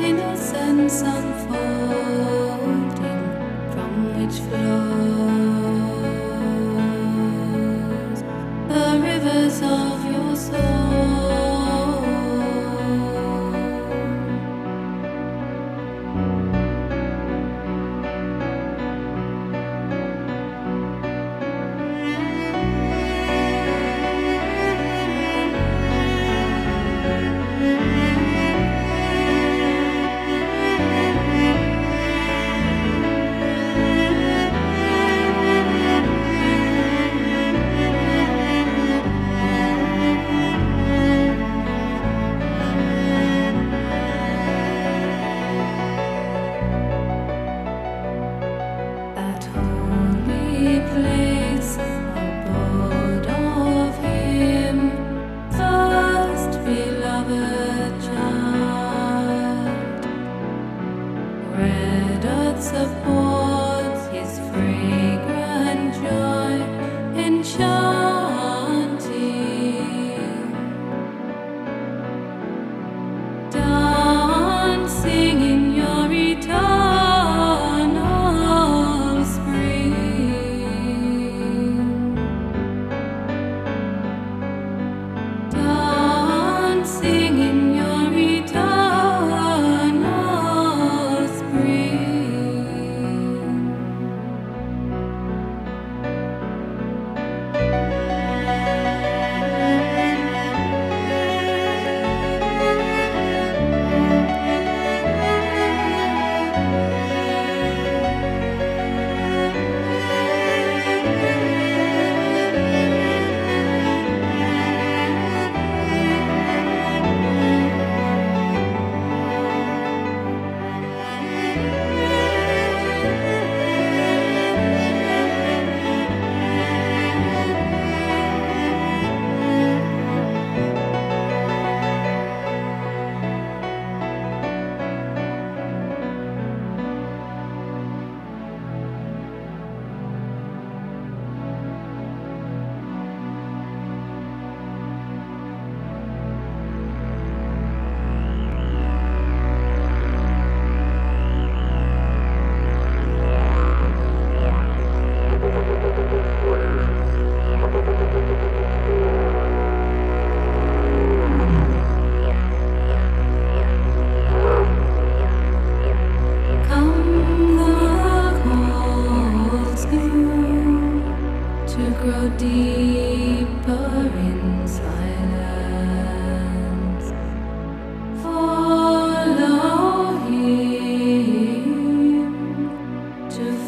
innocence unfolding from which flows. Red spreadeth the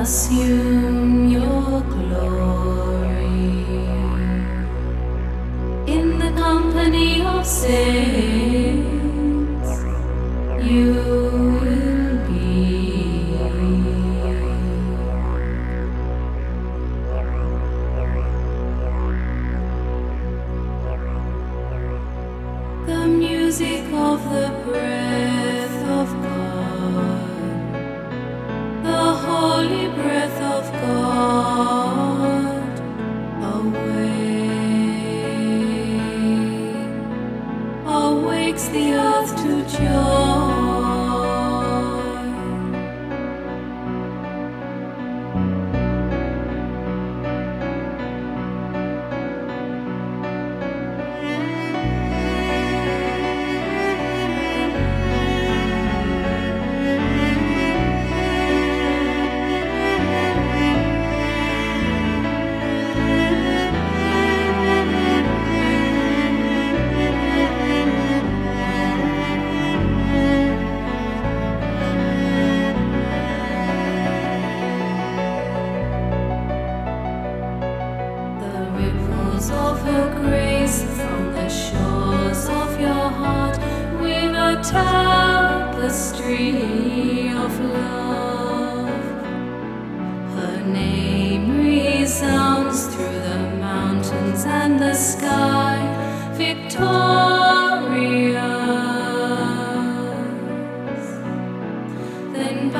assume your glory in the company of saints. You will be. The music of the breath awakes the earth to joy. Tapestry of love. Her name resounds through the mountains and the sky, victorious. Then